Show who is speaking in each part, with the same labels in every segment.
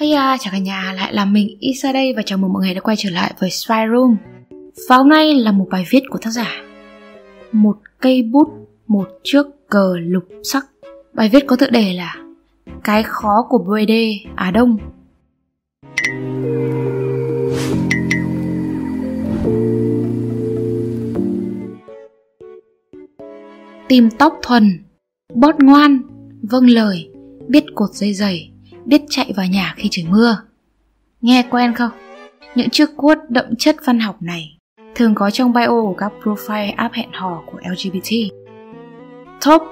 Speaker 1: Hay à, chào cả nhà, lại là mình Isa đây và chào mừng mọi người đã quay trở lại với Spy Room. Và hôm nay là một bài viết của tác giả. Một cây bút, một chiếc cờ lục sắc. Bài viết có tựa đề là Cái khó của BD Á Đông. Tìm tóc thuần Bót ngoan Vâng lời Biết cột dây dày biết chạy vào nhà khi trời mưa. Nghe quen không? Những chiếc quote đậm chất văn học này thường có trong bio của các profile app hẹn hò của LGBT. Top,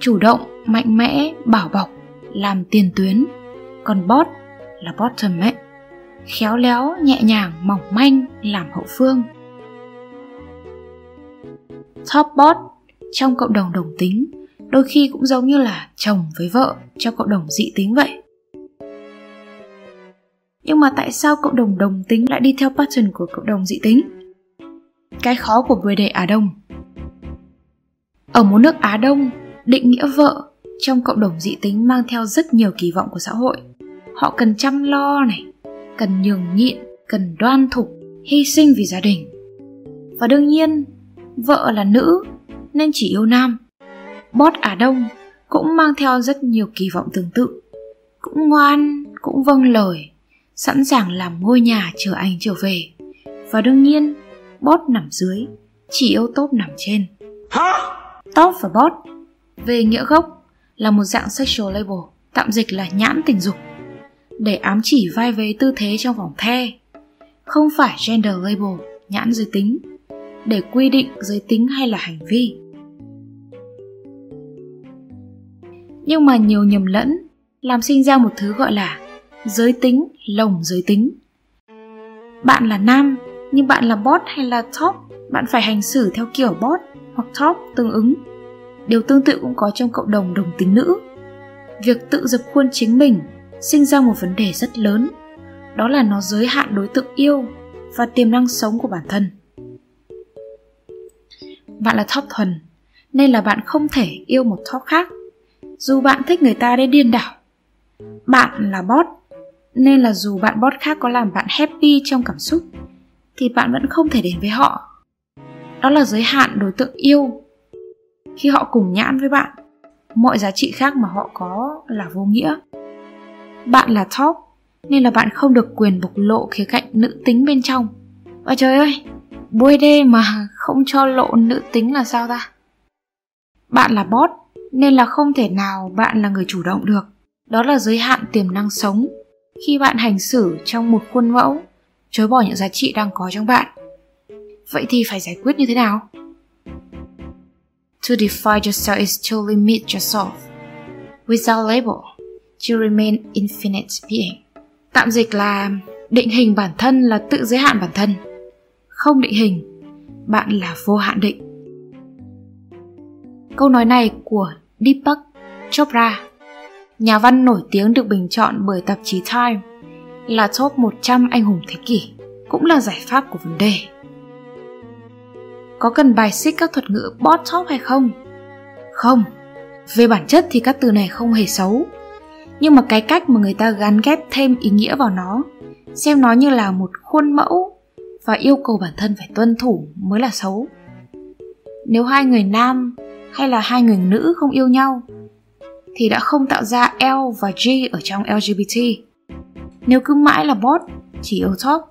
Speaker 1: chủ động, mạnh mẽ, bảo bọc, làm tiền tuyến, còn bot là bottom ấy. Khéo léo, nhẹ nhàng, mỏng manh, làm hậu phương. Top bot trong cộng đồng đồng tính đôi khi cũng giống như là chồng với vợ cho cộng đồng dị tính vậy nhưng mà tại sao cộng đồng đồng tính lại đi theo pattern của cộng đồng dị tính? Cái khó của người đề Á Đông Ở một nước Á Đông, định nghĩa vợ trong cộng đồng dị tính mang theo rất nhiều kỳ vọng của xã hội. Họ cần chăm lo này, cần nhường nhịn, cần đoan thục, hy sinh vì gia đình. Và đương nhiên, vợ là nữ nên chỉ yêu nam. Bót Á Đông cũng mang theo rất nhiều kỳ vọng tương tự. Cũng ngoan, cũng vâng lời, sẵn sàng làm ngôi nhà chờ anh trở về. Và đương nhiên, bot nằm dưới, chỉ yêu top nằm trên. Hả? Top và bot, về nghĩa gốc, là một dạng sexual label, tạm dịch là nhãn tình dục, để ám chỉ vai vế tư thế trong vòng the. Không phải gender label, nhãn giới tính, để quy định giới tính hay là hành vi. Nhưng mà nhiều nhầm lẫn làm sinh ra một thứ gọi là giới tính, lồng giới tính. Bạn là nam, nhưng bạn là bot hay là top, bạn phải hành xử theo kiểu bot hoặc top tương ứng. Điều tương tự cũng có trong cộng đồng đồng tính nữ. Việc tự dập khuôn chính mình sinh ra một vấn đề rất lớn. Đó là nó giới hạn đối tượng yêu và tiềm năng sống của bản thân. Bạn là top thuần, nên là bạn không thể yêu một top khác. Dù bạn thích người ta đến điên đảo, bạn là bot nên là dù bạn bot khác có làm bạn happy trong cảm xúc, thì bạn vẫn không thể đến với họ. Đó là giới hạn đối tượng yêu. Khi họ cùng nhãn với bạn, mọi giá trị khác mà họ có là vô nghĩa. Bạn là top, nên là bạn không được quyền bộc lộ khía cạnh nữ tính bên trong. Và trời ơi bôi đê mà không cho lộ nữ tính là sao ta? Bạn là bot nên là không thể nào bạn là người chủ động được. Đó là giới hạn tiềm năng sống khi bạn hành xử trong một khuôn mẫu, chối bỏ những giá trị đang có trong bạn. Vậy thì phải giải quyết như thế nào? To define yourself is to limit yourself without label, to remain infinite being. Tạm dịch là định hình bản thân là tự giới hạn bản thân, không định hình, bạn là vô hạn định. Câu nói này của deepak chopra nhà văn nổi tiếng được bình chọn bởi tạp chí Time là top 100 anh hùng thế kỷ, cũng là giải pháp của vấn đề. Có cần bài xích các thuật ngữ bottom hay không? Không, về bản chất thì các từ này không hề xấu, nhưng mà cái cách mà người ta gắn ghép thêm ý nghĩa vào nó, xem nó như là một khuôn mẫu và yêu cầu bản thân phải tuân thủ mới là xấu. Nếu hai người nam hay là hai người nữ không yêu nhau thì đã không tạo ra L và G ở trong LGBT. Nếu cứ mãi là bot chỉ yêu top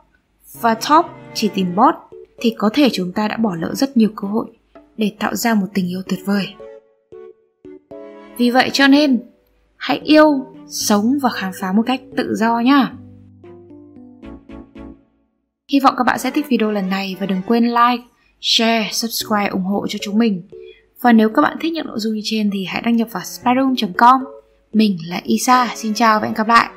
Speaker 1: và top chỉ tìm bot thì có thể chúng ta đã bỏ lỡ rất nhiều cơ hội để tạo ra một tình yêu tuyệt vời. Vì vậy cho nên, hãy yêu, sống và khám phá một cách tự do nhá. Hy vọng các bạn sẽ thích video lần này và đừng quên like, share, subscribe ủng hộ cho chúng mình và nếu các bạn thích những nội dung như trên thì hãy đăng nhập vào spyroom.com. Mình là Isa, xin chào và hẹn gặp lại.